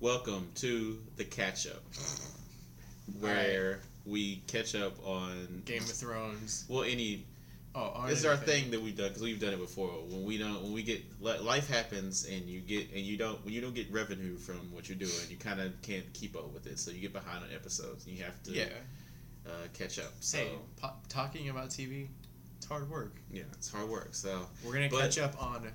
Welcome to the catch up, where we catch up on Game of Thrones. well any. Oh, This is our thing that we've done because we've done it before. When we don't, when we get life happens and you get and you don't when you don't get revenue from what you're doing, you kind of can't keep up with it. So you get behind on episodes and you have to Yeah. uh, catch up. So Hey, po- talking about TV, it's hard work. yeah, it's hard work. So We're gonna But- catch up on.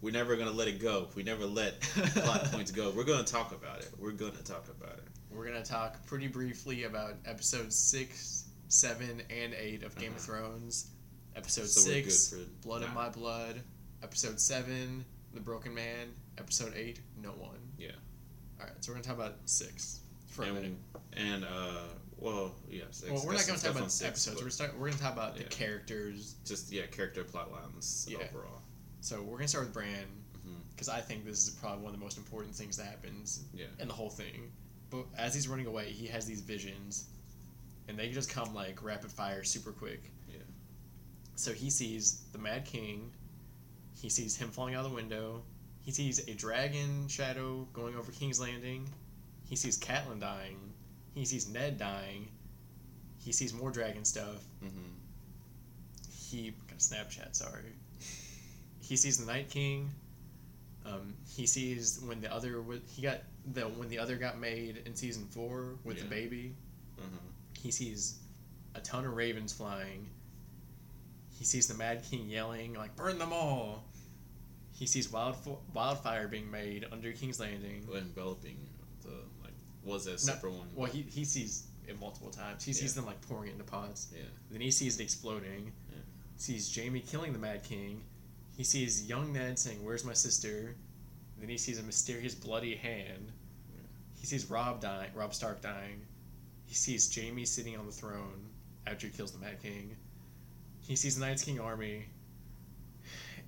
We're never gonna let it go. We never let plot points go. We're gonna talk about it. We're gonna talk about it. We're gonna talk pretty briefly about episodes six, seven, and eight of Game of Uh-huh. Thrones. Episode So six, Blood of now. My Blood. Episode seven, The Broken Man. Episode eight, No One. Yeah. All right, so we're gonna talk about six for a minute. and, and uh, well, yeah. six. Well, we're not gonna talk about six, episodes. We're start. We're gonna talk about Yeah. the characters. just yeah, character plot lines Yeah. overall. So we're gonna start with Bran because I think this is probably one of the most important things that happens Yeah. in the whole thing. But as he's running away, he has these visions, and they just come like rapid fire, super quick. Yeah. So he sees the Mad King. He sees him falling out of the window. He sees a dragon shadow going over King's Landing. He sees Catelyn dying. He sees Ned dying. He sees more dragon stuff. Mm-hmm. He got a Snapchat. Sorry. He sees the Night King. Um, he sees when the other he got the when the other got made in season four with the baby. Mm-hmm. He sees a ton of ravens flying. He sees the Mad King yelling like "Burn them all!" He sees wild wildfire being made under King's Landing. Enveloping the like was No, separate one? Well, he, he sees it multiple times. He sees Yeah. them like pouring it into pots. Yeah. Then he sees it exploding. Yeah. Sees Jaime killing the Mad King. He sees young Ned saying, "Where's my sister?" Then he sees a mysterious bloody hand. He sees Robb dying, Robb Stark dying. He sees Jaime sitting on the throne after he kills the Mad King. He sees the Night's King army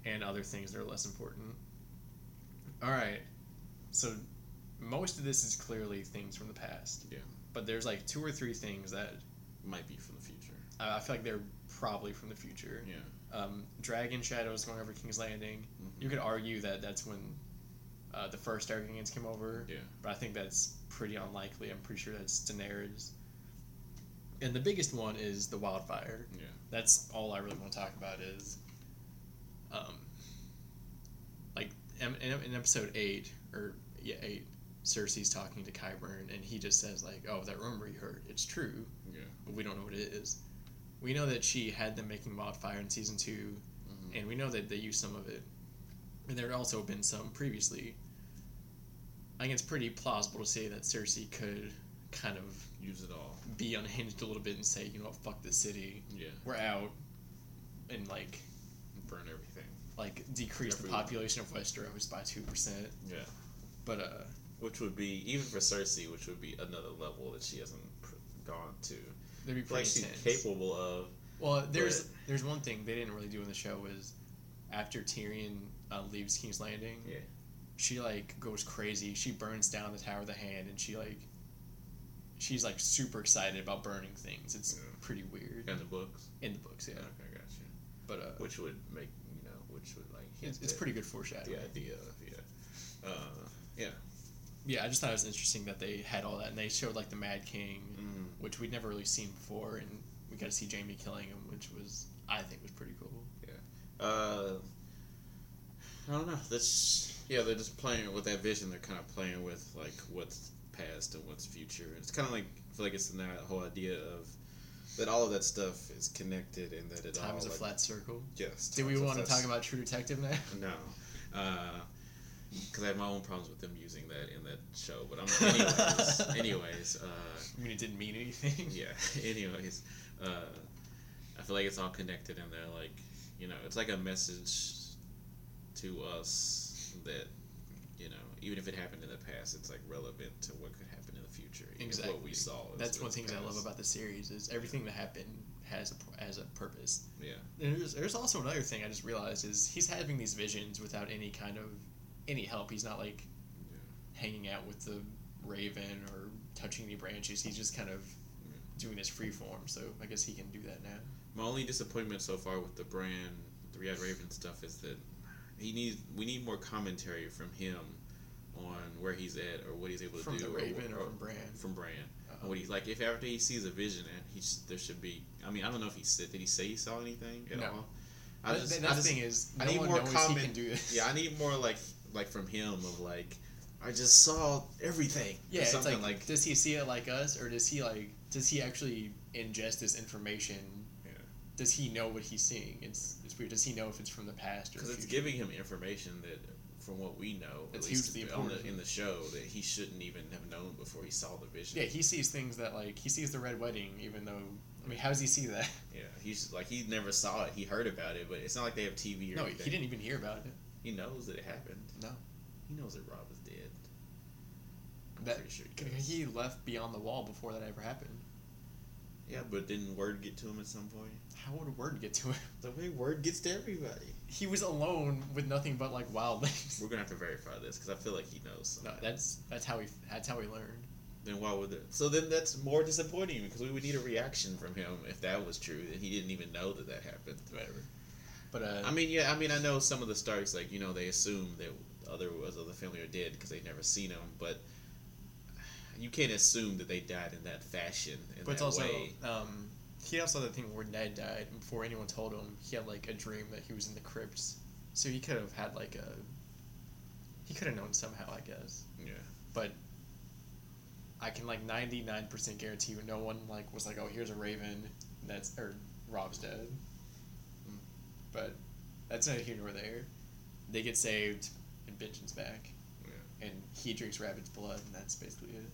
and other things that are less important. All right, so most of this is clearly things from the past. Yeah. But there's like two or three things that Might be from the future. I I feel like they're probably from the future. Yeah. Um, Dragon shadows going over King's Landing. Mhm. You could argue that that's when uh, the first Targaryens came over, Yeah. but I think that's pretty unlikely. I'm pretty sure that's Daenerys. And the biggest one is the wildfire. Yeah. That's all I really want to talk about is, um, like in, in in episode eight or yeah eight, Cersei's talking to Qyburn and he just says like, "Oh, that rumor you heard, it's true." Yeah. but we don't know what it is. We know that she had them making wildfire in season 2 Mhm. and we know that they used some of it. And there had also been some previously. I think it's pretty plausible to say that Cersei could kind of Use it all. be unhinged a little bit and say, you know what, fuck this city, Yeah. we're out, and like Burn everything. like decrease the population of Westeros by two percent. Yeah. But uh, Which would be even for Cersei, which would be another level that she hasn't pr- gone to. They'd be Like pretty she's intense. capable of. Well, there's But- there's one thing they didn't really do in the show is after Tyrion uh, leaves King's Landing, Yeah. she like goes crazy. She burns down the Tower of the Hand, and she like she's like super excited about burning things. It's Yeah. pretty weird In the books. in the books, yeah. Okay, got you. But uh, Which would make you know, which would like it's, it's pretty good foreshadowing. the idea of yeah. Uh, yeah. Yeah, I just thought it was interesting that they had all that, and they showed like the Mad King, Mm. which we'd never really seen before, and we got to see Jaime killing him, which was I think was pretty cool. Yeah. Uh, I don't know. That's yeah. They're just playing with that vision. They're kind of playing with like what's past and what's future. It's kind of like I feel like it's in that whole idea of that all of that stuff is connected and that it Time all is a like, flat circle. Yes. Do we want to talk about True Detective now? No. Because I have my own problems with them using that in that show. But I'm, anyways, anyways, uh, I mean, it didn't mean anything. yeah. Anyways, uh, I feel like it's all connected in there. Like, you know, it's like a message to us that, you know, even if it happened in the past, it's like relevant to what could happen in the future. even if What we saw. That's in one the thing I love about the series is everything that happened has a has a purpose. Yeah. And there's, there's also another thing I just realized is he's having these visions without any kind of any help. He's not like hanging out with the raven or touching any branches. He's just kind of doing this free form. So I guess he can do that now. My only disappointment so far with the Bran, the Red Raven stuff, is that he needs. We need more commentary from him on where he's at or what he's able to from do the Raven or, or- from Bran. from Bran. Uh-huh. What he's like, if after he sees a vision, and he sh- there should be. I mean, I don't know if he said. Did he say he saw anything at No. all? I But just, th- I just, the thing is, I need more comment- he can do this. yeah, I need more like like from him of like, I just saw everything. or Yeah, something like, does he see it like us, or does he like does he actually ingest this information? Yeah. Does he know what he's seeing? It's it's weird. Does he know if it's from the past or because it's giving him information that, from what we know, at least hugely on the, in the show, that he shouldn't even have known before he saw the vision. Yeah, he sees things that like he sees the red wedding, even though I mean, how does he see that? Yeah, he's like he never saw it. He heard about it, but it's not like they have TV or No, anything. he didn't even hear about it. He knows that it happened. No. He knows that Robb is dead. I'm That pretty sure he he left beyond the wall before that ever happened. Yeah, but didn't word get to him at some point? How would word get to him? The way word gets to everybody. He was alone with nothing but like wildlings. We're gonna have to verify this because I feel like he knows. No, that's that's how we that's how we learned. then why would it? So then that's more disappointing because we would need a reaction from him if that was true that he didn't even know that that happened. Whatever. But uh, I mean, yeah, I mean, I know some of the Starks, like you know, they assume that other was other family are dead because they've never seen them, but you can't assume that they died in that fashion in but it's also way. um, he also had the thing where Ned died before anyone told him. He had like a dream that he was in the crypts, so he could have had like a. He could have known somehow, I guess. Yeah. But I can like ninety nine percent guarantee you, no one like was like, oh, here's a Raven, that's or Robb's dead. But that's neither here nor there. They get saved, and Benjen's back, Yeah. and he drinks Rabbit's blood, and that's basically it.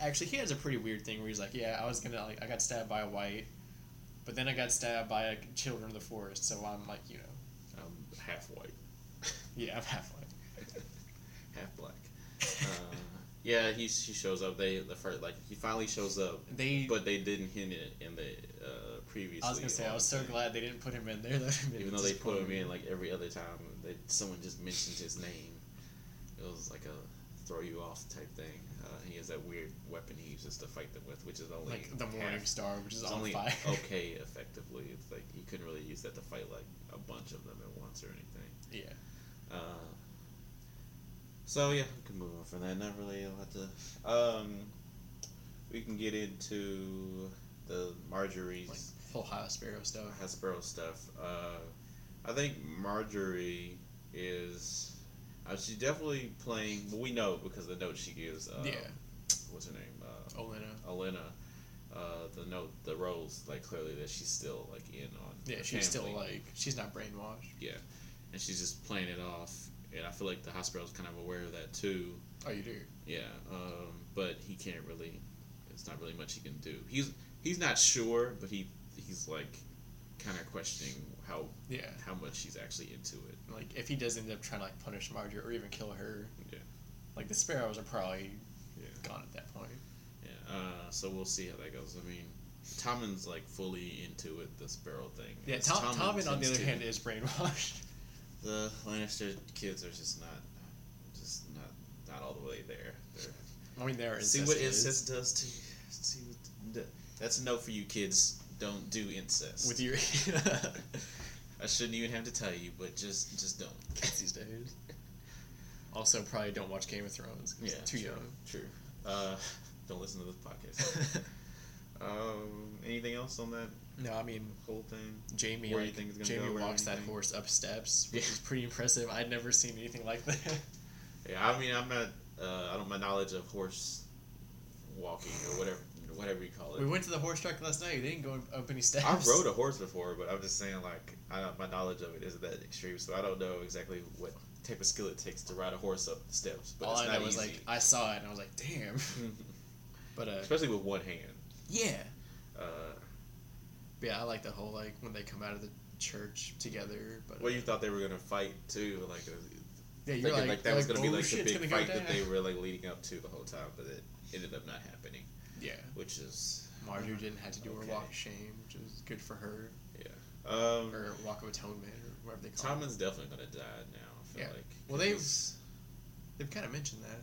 Actually, he has a pretty weird thing where he's like, yeah, I was gonna like, I got stabbed by a white, but then I got stabbed by a children of the forest, so I'm like, you know, I'm half white, yeah, I'm half white. half black. Uh, yeah, he he shows up. They the first like he finally shows up, They, but they didn't hint it in the uh, previously. I was gonna say, I was so glad they didn't put him in there. That Even though they put him in like every other time, that someone just mentioned his name. It was like a throw you off type thing. Uh, he has that weird weapon he uses to fight them with, which is only like the Morning half- Star, which is on only fire. okay effectively. It's like he couldn't really use that to fight like a bunch of them at once or anything. yeah. Uh, so yeah, we can move on from that. Not really a lot to. Um, we can get into the Margaery's like full High Sparrow stuff. High Sparrow's stuff. Uh, I think Margaery is. Uh, she's definitely playing. Well, we know because the note she gives. Uh, Yeah. What's her name? Uh, Olenna. Elena. Uh, the note, the roles, like clearly that she's still like in on. Yeah, she's still like she's not brainwashed. Yeah, and she's just playing it off, and I feel like the High Sparrow's kind of aware of that too. Oh, you do. Yeah, um, but he can't really. It's not really much he can do. He's he's not sure, but he he's like kind of questioning how Yeah. how much she's actually into it. Like if he does end up trying to like punish Margaery or even kill her, Yeah. like the sparrows are probably Yeah. gone at that point. Yeah. Uh, so we'll see how that goes. I mean, Tommen's like fully into it. The Sparrow thing. Yeah, Tom, Tommen on the other hand is brainwashed. the Lannister kids are just not, just not not all the way there. They're, I mean, there see what incest does to you. See what, that's a note for you kids. Don't do incest. with your I shouldn't even have to tell you, but just just don't. kids these days. Also, probably don't watch Game of Thrones. it's too true, young. True. Uh, don't listen to this podcast. um, anything else on that no, I mean whole thing? Jaime. Where like, think it's gonna Jaime go walks that horse up steps, which Yeah. is pretty impressive. I'd never seen anything like that. Yeah, I mean, I'm not. Uh, I don't. My knowledge of horse walking or whatever, whatever you call it. we went to the horse track last night. They didn't go up any steps. I've rode a horse before, but I'm just saying, like, I, my knowledge of it isn't that extreme, so I don't know exactly what type of skill it takes to ride a horse up the steps. But All it's I know was easy. like I saw it and I was like, damn. But uh, especially with one hand. yeah, Uh, yeah, I like the whole like when they come out of the church together. But well, you uh, thought they were gonna fight too, like, uh, yeah, you're thinking like, like, that was like, gonna be "Oh, like the big fight that they were like leading up to the whole time, but it ended up not happening, Yeah, which is Margaery didn't have to do her walk of shame, which is good for her, yeah. Um, or walk of atonement, or whatever they call it. Tommen's definitely gonna die now. I feel Yeah. like. Well, they've- They've kind of mentioned that.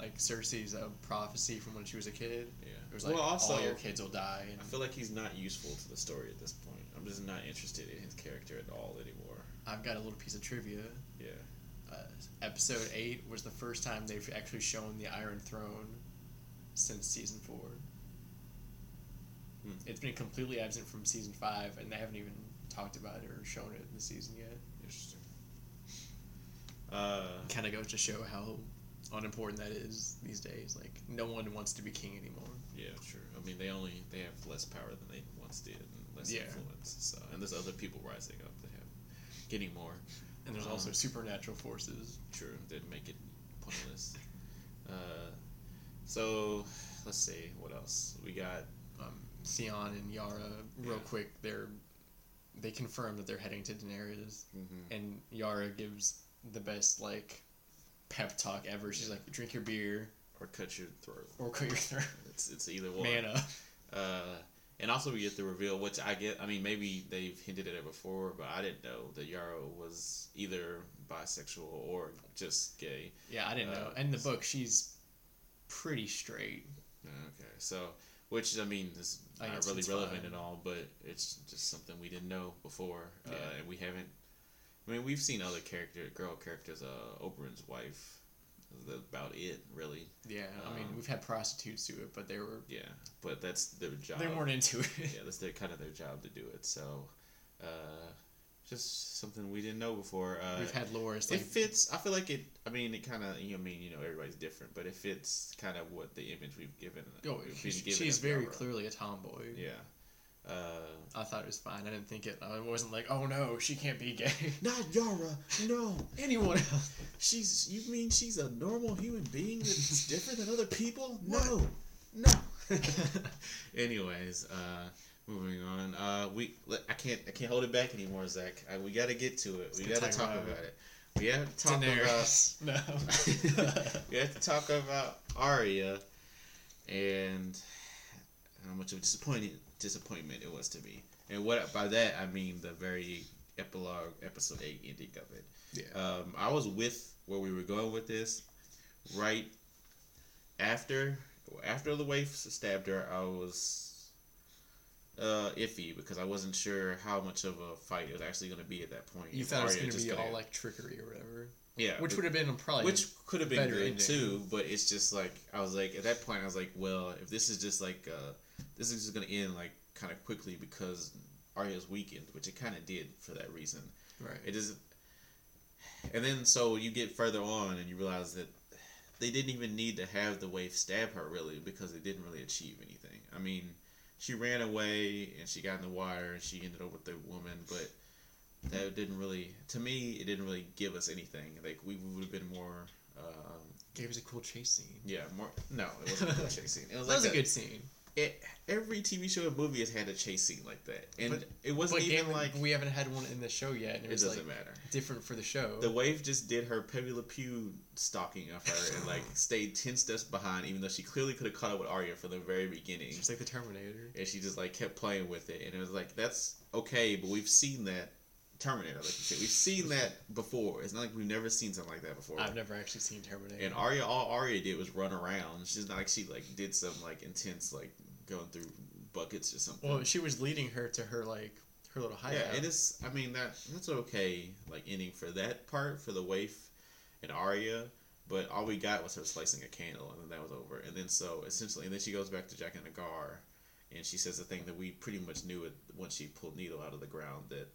Like Cersei's a prophecy from when she was a kid. Yeah. It was like well, also, all your kids will die. And I feel like he's not useful to the story at this point. I'm just not interested in his character at all anymore. I've got a little piece of trivia. Yeah. uh, episode eight was the first time they've actually shown the Iron Throne since season four. Hmm. It's been completely absent from season five, and they haven't even talked about it or shown it in the season yet. Interesting. Uh, Kind of goes to show how unimportant that is these days. Like no one wants to be king anymore. yeah, sure. I mean, they only they have less power than they once did, and less Yeah. influence. So, and there's other people rising up that have getting more. And there's Um, also supernatural forces. True, that make it pointless. uh, so let's see what else we got. Um, Theon and Yara, real Yeah. quick, they're they confirm that they're heading to Daenerys, Mm-hmm. and Yara gives the best like pep talk ever. She's like, "Drink your beer Or cut your throat. or cut your throat." It's it's either one. Man up. Uh, and also we get the reveal, which I get. I mean, maybe they've hinted at it before, but I didn't know that Yara was either bisexual or just gay. Yeah, I didn't know. Uh, In the book, she's pretty straight. Okay, so which I mean is not really relevant fine. at all, but it's just something we didn't know before, uh, and we haven't. I mean, we've seen other character, girl characters. Uh, Oberyn's wife. That's about it, really. Yeah, I mean, Um, we've had prostitutes do it, but they were Yeah, but that's their job. they weren't into it. yeah, that's their kind of their job to do it. So, uh, just something we didn't know before. Uh, We've had Loras it fits. I feel like it. I mean, it kind of. You know, I mean, you know, everybody's different, but it fits kind of what the image we've given. oh, she's, given she's very Yara. clearly a tomboy. Yeah. Uh, I thought it was fine. I didn't think it. I wasn't like, oh no, she can't be gay. not Yara. No, Anyone else? she's. You mean she's a normal human being that's different than other people? No, no. Anyways, uh, moving on. Uh, we. I can't. I can't hold it back anymore, Zach. I, we got to get to it. We got to talk about about it. We have to talk about. Daenerys. no. we have to talk about Arya and how much of a disappointing disappointment it was to me. And what by that I mean the very epilogue, episode eight ending of it. yeah. Um, I was with where we were going with this. Right after after the waif stabbed her, I was uh, iffy because I wasn't sure how much of a fight it was actually going to be at that point. You thought it was going to be all like trickery or whatever, yeah, which would have been probably which could have been good ending. too, but it's just like I was like at that point I was like, well, if this is just like uh, this is just gonna end like kind of quickly because Arya's weakened, which it kind of did for that reason. right. It is, and then so you get further on and you realize that they didn't even need to have the waif stab her really because it didn't really achieve anything. I mean, she ran away and she got in the wire and she ended up with the woman, but that didn't really to me it didn't really give us anything. Like we would have been more. Um, Gave us a cool chase scene. yeah, more. No, it wasn't a good chase scene. It was That was like a good scene. It, every TV show and movie has had a chase scene like that, and But- it wasn't even it, like we haven't had one in the show yet, and it it was doesn't like matter. different for the show. The waif just did her Pepe Le Pew stalking of her and like stayed ten steps behind, even though she clearly could have caught up with Arya from the very beginning. Just like the Terminator. And she just like kept playing with it, and it was like that's okay, but we've seen that Terminator, like you said, we've seen that before. It's not like we've never seen something like that before. I've never actually seen Terminator. And Arya, all Arya did was run around. She's not like she like did some like intense like going through buckets or something. well, she was leading her to her like her little hideout. Yeah, it is. I mean that that's okay, like ending for that part for the waif and Arya. But all we got was her slicing a candle, and then that was over. And then so essentially, and then she goes back to Jaqen H'ghar, and she says the thing that we pretty much knew it once she pulled Needle out of the ground that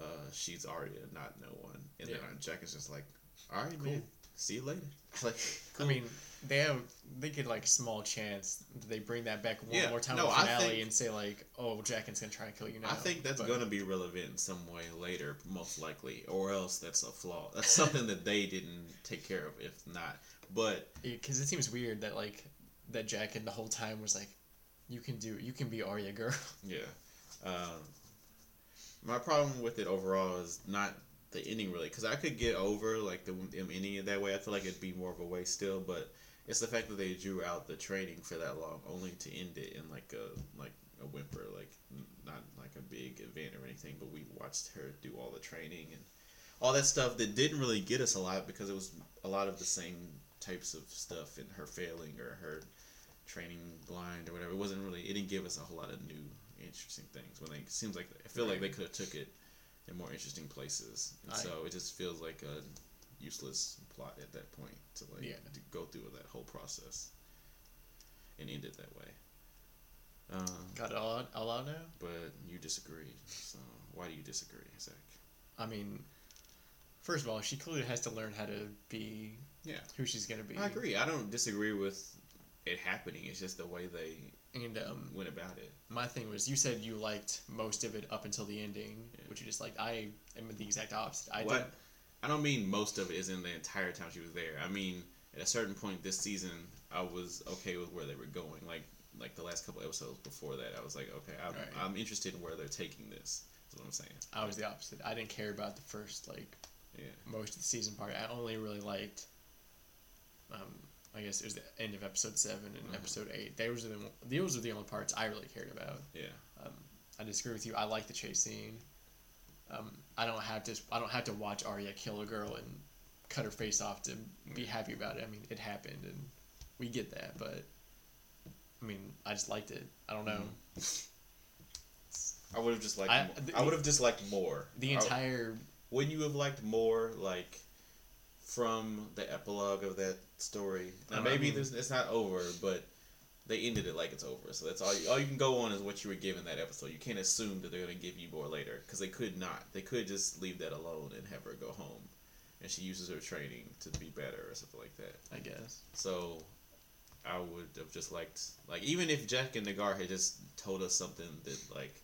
uh, she's Arya, not no one. And then Yeah. uh, Jack is just like, "All right, Cool. man, see you later." Like, I mean, they have they get like small chance they bring that back one Yeah, more time no, in the finale think- and say like, "Oh, Jaqen's gonna try and kill you now." I think that's But- going to be relevant in some way later, most likely, or else that's a flaw. That's something that they didn't take care of, if not. But because it seems weird that like that Jackin the whole time was like, "You can do, you can be Arya, girl." yeah, um, my problem with it overall is not the ending really, because I could get over like the ending that way. I feel like it'd be more of a waste still, but it's the fact that they drew out the training for that long, only to end it in like a like a whimper, like not like a big event or anything. But we watched her do all the training and all that stuff that didn't really get us a lot because it was a lot of the same types of stuff and her failing or her training blind or whatever. It wasn't really. It didn't give us a whole lot of new interesting things. When they it seems like I feel like they could have took it in more interesting places, and I- so it just feels like a useless plot at that point to like Yeah. to go through that whole process and end it that way. Um, Got it all out, all out now. but you disagree. So why do you disagree, Zach? I mean, first of all, she clearly has to learn how to be Yeah. who she's gonna be. I agree. I don't disagree with it happening. It's just the way they And um, went about it. my thing was, you said you liked most of it up until the ending, Yeah. which you just like. I am the exact opposite. I what? I don't mean most of it is in the entire time she was there. I mean at a certain point this season, I was okay with where they were going. Like like the last couple episodes before that, I was like, okay, I'm, Right. I'm interested in where they're taking this. That's what I'm saying. I was the opposite. I didn't care about the first like Yeah. most of the season part. I only really liked. Um, I guess it was the end of episode seven and Mhm. episode eight. Those are the those are the only parts I really cared about. Yeah. Um, I disagree with you. I like the chase scene. Um, I don't have to. I don't have to watch Arya kill a girl and cut her face off to be happy about it. I mean, it happened, and we get that. But I mean, I just liked it. I don't know. I would have just liked. I- more. the- I would have just liked more. The entire Wouldn't you have liked more, like, from the epilogue of that story? Now, maybe I mean- there's, it's not over, but they ended it like it's over. So that's all. You, all you can go on is what you were given that episode. You can't assume that they're gonna give you more later because they could not. They could just leave that alone and have her go home, and she uses her training to be better or something like that. I guess. So. I would have just liked, like, even if Jaqen H'ghar had just told us something that, like,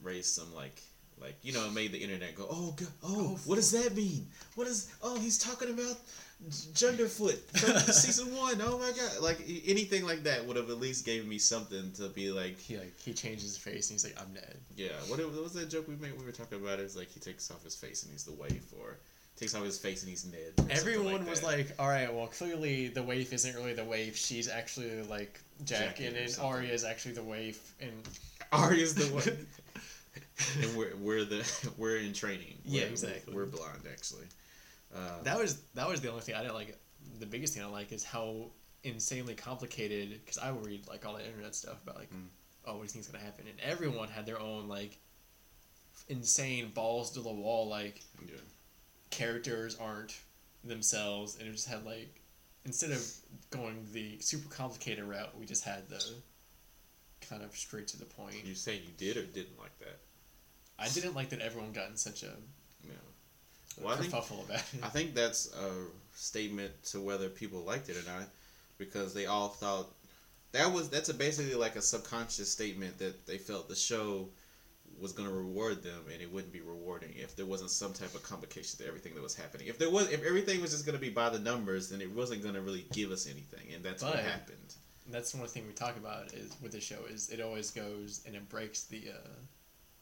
raised some, like, like you know, made the internet go, oh, God, oh, oh, what does that mean? What is? Oh, he's talking about Genderfoot from season one. Oh my God! Like anything like that would have at least gave me something to be like, He like he changes his face and he's like, "I'm dead." yeah. What, what was that joke we made? We were talking about it. It's like he takes off his face and he's the waif, or takes off his face and he's Ned. Everyone like was that. like, "All right, well, clearly the waif isn't really the waif. She's actually like Jack, Jackie and then. Arya is actually the waif." And Arya's the one. and we're we're the we're in training. Yeah, We're- exactly. We're blind actually. Uh, that was that was the only thing I didn't like. The biggest thing I like is how insanely complicated. Because I will read like all the internet stuff about like, Mm. oh, what do you think's gonna happen? And everyone had their own like insane balls to the wall like yeah. characters aren't themselves, and it just had like instead of going the super complicated route, we just had the kind of straight to the point. You say you did or didn't like that? I didn't like that everyone got in such a Yeah. Well, I think about it. I think that's a statement to whether people liked it or not, because they all thought that was that's a basically like a subconscious statement that they felt the show was going to reward them, and it wouldn't be rewarding if there wasn't some type of complication to everything that was happening. If there was, if everything was just going to be by the numbers, then it wasn't going to really give us anything, and that's what happened. That's one thing we talk about is with the show is it always goes and it breaks the uh,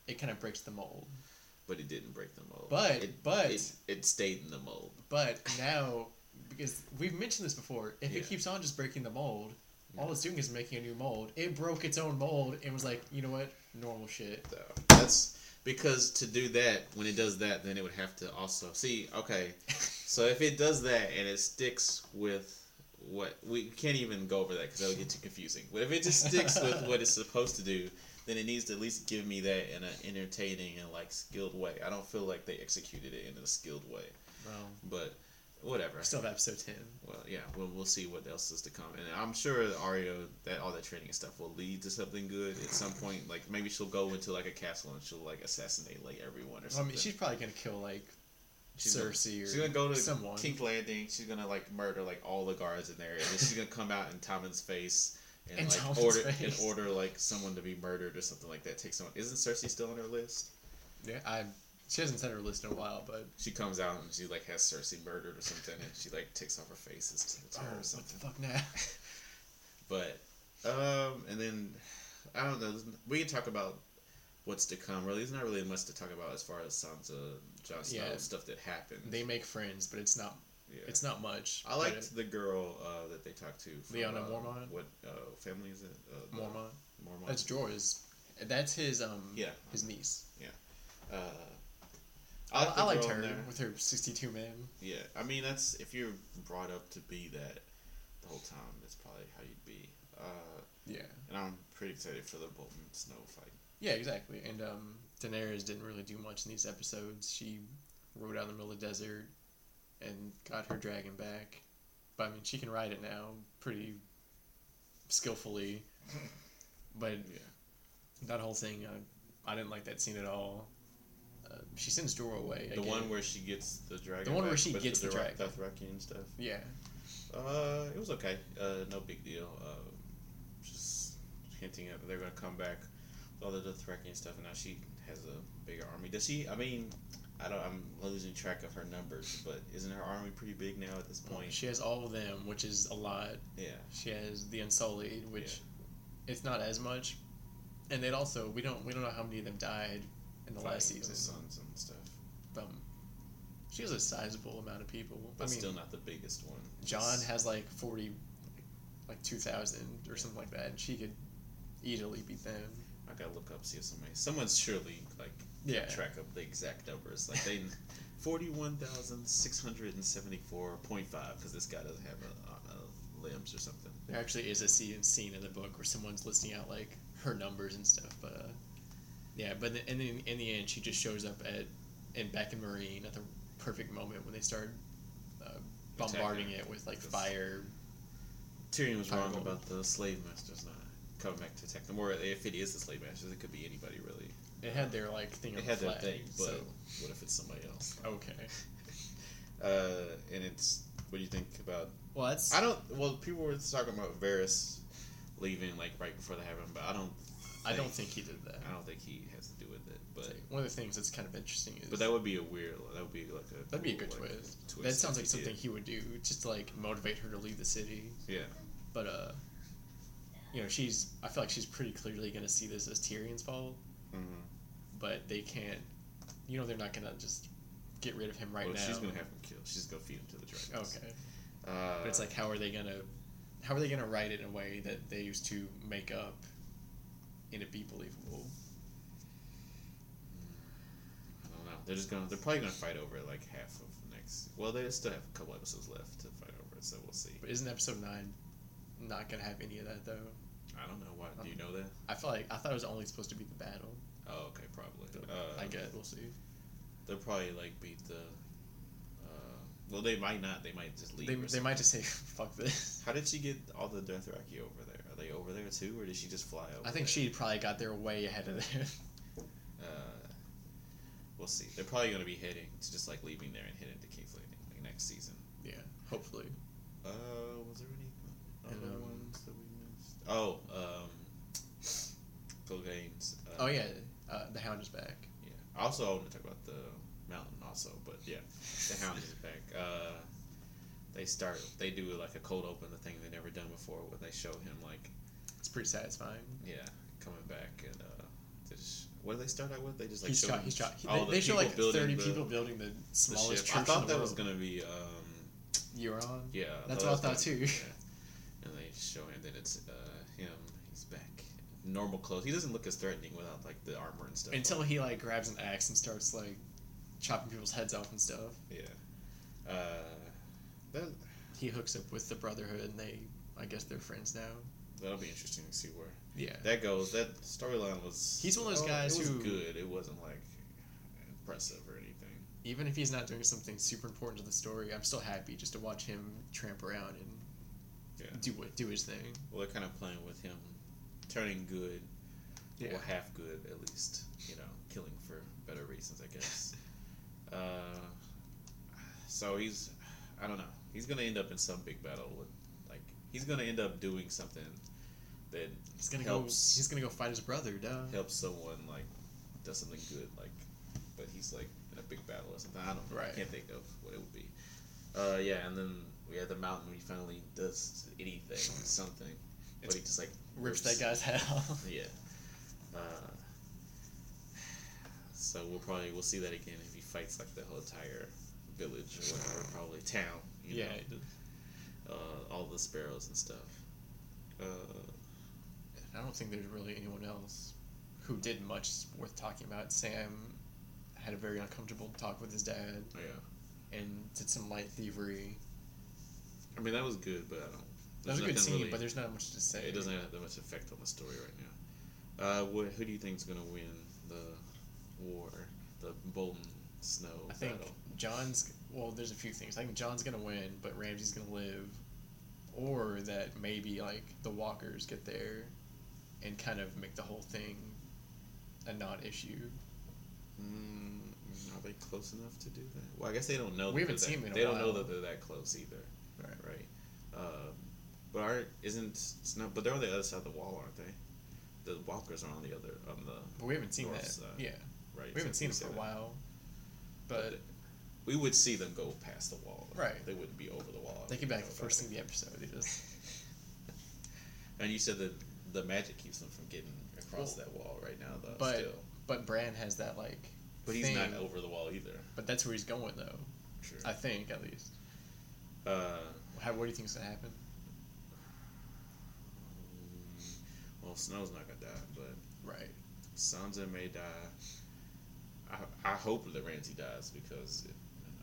it kind of breaks the mold. But it didn't break the mold. But- it, but- it, it stayed in the mold. But now because we've mentioned this before, if Yeah. it keeps on just breaking the mold, all it's doing is making a new mold. It broke its own mold and was like, you know what, normal shit. So that's because to do that, when it does that, then it would have to also see. Okay, so if it does that and it sticks with what we can't even go over that because that'll get too confusing. But if it just sticks with what it's supposed to do, then it needs to at least give me that in an entertaining and like skilled way. I don't feel like they executed it in a skilled way, Well, but whatever. still have episode ten. Well, yeah, we'll, we'll see what else is to come, and I'm sure Arya that all that training and stuff will lead to something good at some point. Like maybe she'll go into like a castle and she'll like assassinate like everyone or Well, I something. mean, she's probably gonna kill like She's gonna- Cersei or She's gonna go to someone. King's Landing. She's gonna like murder like all the guards in there, and then she's gonna come out in Tommen's face and In like Tommen's order face. and order like someone to be murdered or something like that. Take someone. Isn't Cersei still on her list? Yeah, I. She hasn't said her list in a while, but She comes out and she like has Cersei murdered or something, and she like takes off her face. It's oh, her or what something. the fuck now? But um, and then I don't know. We can talk about what's to come. Really, there's not really much to talk about as far as Sansa, Jon Snow Yeah. stuff that happened. they make friends, but it's not. yeah. It's not much. I liked it- the girl uh, that they talked to. From, Lyanna uh, Mormont? What uh, family is it? Uh, Mormont. Mormont. That's Jorah's. That's his um. Yeah. His niece. Uh, I, I liked her with her sixty-two men. Yeah, I mean that's if you're brought up to be that the whole time, that's probably how you'd be. Uh, Yeah. and I'm pretty excited for the Bolton Snow fight. Yeah, exactly. And um, Daenerys didn't really do much in these episodes. She rode out in the middle of the desert, and got her dragon back. But I mean, she can ride it now pretty skillfully. But Yeah. that whole thing, uh, I didn't like that scene at all. Uh, she sends Jorah away. The again. one where she gets the dragon. The one where she gets the Dothraki- dragon. Dothraki and stuff. yeah, Uh, it was okay. Uh, no big deal. Uh, just hinting at that they're gonna come back all the Dothraki and stuff, and now she has a bigger army. Does she? I mean, I don't. I'm losing track of her numbers, but isn't her army pretty big now at this point? she has all of them, which is a lot. Yeah. She has the Unsullied, which it's not as much, and then also we don't we don't know how many of them died in the last season. sons and stuff, Um, she has a sizable amount of people. but I mean, still not the biggest one. Jon has like forty, like two thousand or something like that, and she could easily beat them. I gotta look up see if somebody someone's surely like Yeah. track up the exact numbers. Like they forty one thousand six hundred and seventy four point five because this guy doesn't have a, a, limbs or something. There actually is a scene scene in the book where someone's listing out like her numbers and stuff. But uh, yeah, but in the, in the end, she just shows up at in back in Meereen at the perfect moment when they start uh, bombarding Attacking. it with like fire. Tyrion was wrong about the slave masters coming back to attack them. Or if it is the slave masters, it could be anybody really. They had their like thing They on had the their thing, but so what if it's somebody else? okay. Uh, and it's what do you think about? Well, that's I don't. Well, people were talking about Varys leaving like right before they have him, but I don't. I don't think he did that. I don't think he has to do with it. But One of the things that's kind of interesting is but that would be a weird. That would be like a. that'd be a good like, twist. That sounds like he something did. he would do just to like motivate her to leave the city. Yeah. But uh, you know, she's. I feel like she's pretty clearly gonna see this as Tyrion's fault. Mm-hmm. but they can't. You know, they're not gonna just get rid of him right well, now. she's gonna have him killed. She's gonna feed him to the dragons. Okay, Uh, but it's like, how are they gonna, how are they gonna write it in a way that they used to make up, and it be believable? I don't know. They're just gonna. They're probably gonna fight over like half of the next. Well, they still have a couple episodes left to fight over it, so we'll see. But isn't episode nine not gonna have any of that though? I don't know why. Do you know that? I feel like I thought it was only supposed to be the battle. Oh, okay, probably. But Uh, I guess we'll see. They'll probably like beat the. Uh, well, they might not. They might just leave. They, they might just say fuck this. How did she get all the Dothraki over there? Are they over there too, or did she just fly over? I think there? she probably got there way ahead of them. Uh, we'll see. They're probably going to be heading to just like leaving there and heading to King's Landing like next season. yeah, hopefully. Uh, was there any other um, ones that we missed? Oh, um, Clegane's. Uh, Oh yeah, uh, the Hound is back. Yeah. Also, I want to talk about the mountain also, but yeah, the Hound is back. Uh, they start. They do like a cold open, the thing they never done before, where they show him like It's pretty satisfying. yeah coming back and uh, just, what do they start out with? They just like he's show shot. He's shot. He, they, the they show like thirty the- people building the the smallest ship. church I thought the that was gonna be um, Euron. yeah. That's what I thought gonna- too. yeah. And they show him that it's uh, him. He's back. Normal clothes. He doesn't look as threatening without like the armor and stuff. Until he like grabs an axe and starts like chopping people's heads off and stuff. yeah. Uh, that He hooks up with the Brotherhood and they, I guess, they're friends now. that'll be interesting to see where Yeah. that goes. That storyline was. He's one of those oh, guys who- good. It wasn't like impressive or anything. Even if he's not doing something super important to the story, I'm still happy just to watch him tramp around and Yeah. do what do his thing. Well, they're kind of playing with him, turning good, Yeah. or half good at least. You know, killing for better reasons, I guess. uh, so he's, I don't know. He's gonna end up in some big battle with, like, he's gonna end up doing something that He's gonna helps go. He's gonna go fight his brother, duh. helps someone like does something good, like, but he's like in a big battle or something. I don't know. I can't think of what it would be. Uh, yeah, and then we have the mountain. Where he finally does anything, something, but he just like Rips that guy's head off. Yeah. Uh, so we'll probably we'll see that again if he fights like the whole entire village or whatever, probably town. You yeah. know, uh, all the sparrows and stuff. Uh, I don't think there's really anyone else who did much worth talking about. Sam had a very uncomfortable talk with his dad yeah. and did some light thievery. I mean that was good, but I don't. That was a good scene, really- but there's not much to say. it doesn't have that much effect on the story right now. Uh, what, who do you think is gonna win the war, the Bolton Snow I think battle? Jon's well, there's a few things. I think Jon's gonna win, but Ramsay's gonna live, or that maybe like the Walkers get there, and kind of make the whole thing a non-issue. Mm, are they close enough to do that? Well, I guess they don't know. We haven't seen that, them They don't know that they're that close either. Right. Right. Um, but aren't isn't it's not? But they're on the other side of the wall, aren't they? The walkers are on the other on the But we haven't seen that. side. Yeah, right. we haven't seen it for a while. But we would see them go past the wall. though. Right. They wouldn't be over the wall. they could be like the first but- thing the episode. Just And you said that the magic keeps them from getting across Well, that wall right now, though. but- still, but Bran has that like. but he's thing, not over the wall either. But that's where he's going though. True. I think at least. uh, How, what do you think's gonna happen? mm, well, Snow's not gonna die, but Right. Sansa may die. I, I hope that Ramsay dies because it,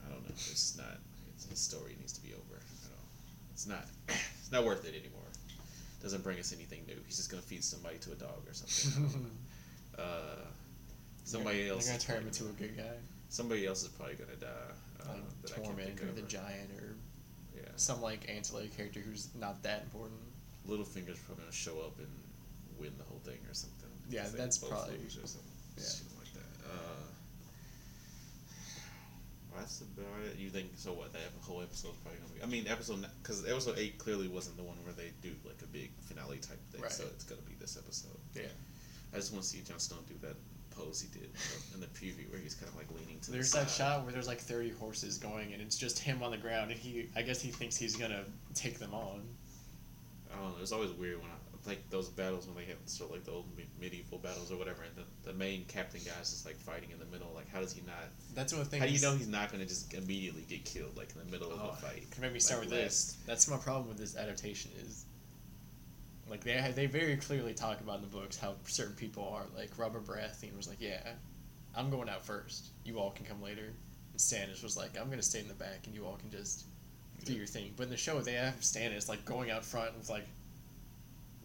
I don't know. It's not. It's, his story needs to be over. I don't. It's not. It's not worth it anymore. Doesn't bring us anything new. He's just gonna feed somebody to a dog or something. I don't know. uh, somebody they're, else. They're gonna turn him into a good guy, Somebody else is probably gonna die. Uh, like that I can't Tormund think or of. the Giant or Yeah. some like ancillary character who's not that important. Littlefinger's probably gonna show up and win the whole thing or something. Yeah, that's probably- or something. yeah. Shit like that. Uh, that's about it. You think so? What that whole episode's probably gonna be? I mean, episode because episode eight clearly wasn't the one where they do like a big finale type thing. Right. So it's gonna be this episode. Yeah. I just want to see Jon Snow do that pose he did in the preview where he's kind of like leaning to. There's the that shot where there's like 30 horses going, and it's just him on the ground, and he, I guess he thinks he's gonna take them on. I don't know. It's always weird when I like those battles when they have sort of like the old medieval battles or whatever, and the, the main captain guy's just like fighting in the middle. Like, how does he not? That's one thing. How do you know he's not going to just immediately get killed like in the middle of Oh, the fight? Can maybe start with let- this. That's my problem with this adaptation is, like they they very clearly talk about in the books how certain people are. Like Robert Baratheon was like, "Yeah, I'm going out first. You all can come later." And Stannis was like, "I'm gonna stay in the back, and you all can just do your thing." But in the show, they have Stannis like going out front with like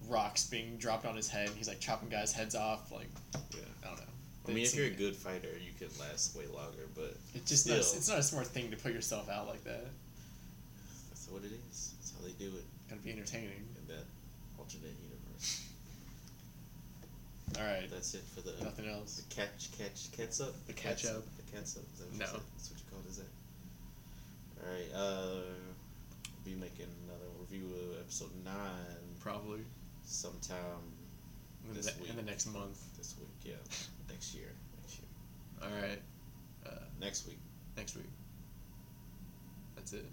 rocks being dropped on his head, he's like chopping guys' heads off. Like Yeah. I don't know. I mean, It if you're a good fighter, you can last way longer. But it's just still, not, it's not a smart thing to put yourself out like that. that's what it is. That's how they do it Gotta be entertaining. in that alternate universe. All right, That's it for the nothing else. the catch catch catch up. The catch up. The catch up. Is that what No. That's what you call it. Is that? All right. Uh, we'll be making another review of episode nine Probably sometime in This the, in the next month. this week. Yeah, next year. Next year. All right, uh, Next week. next week. That's it.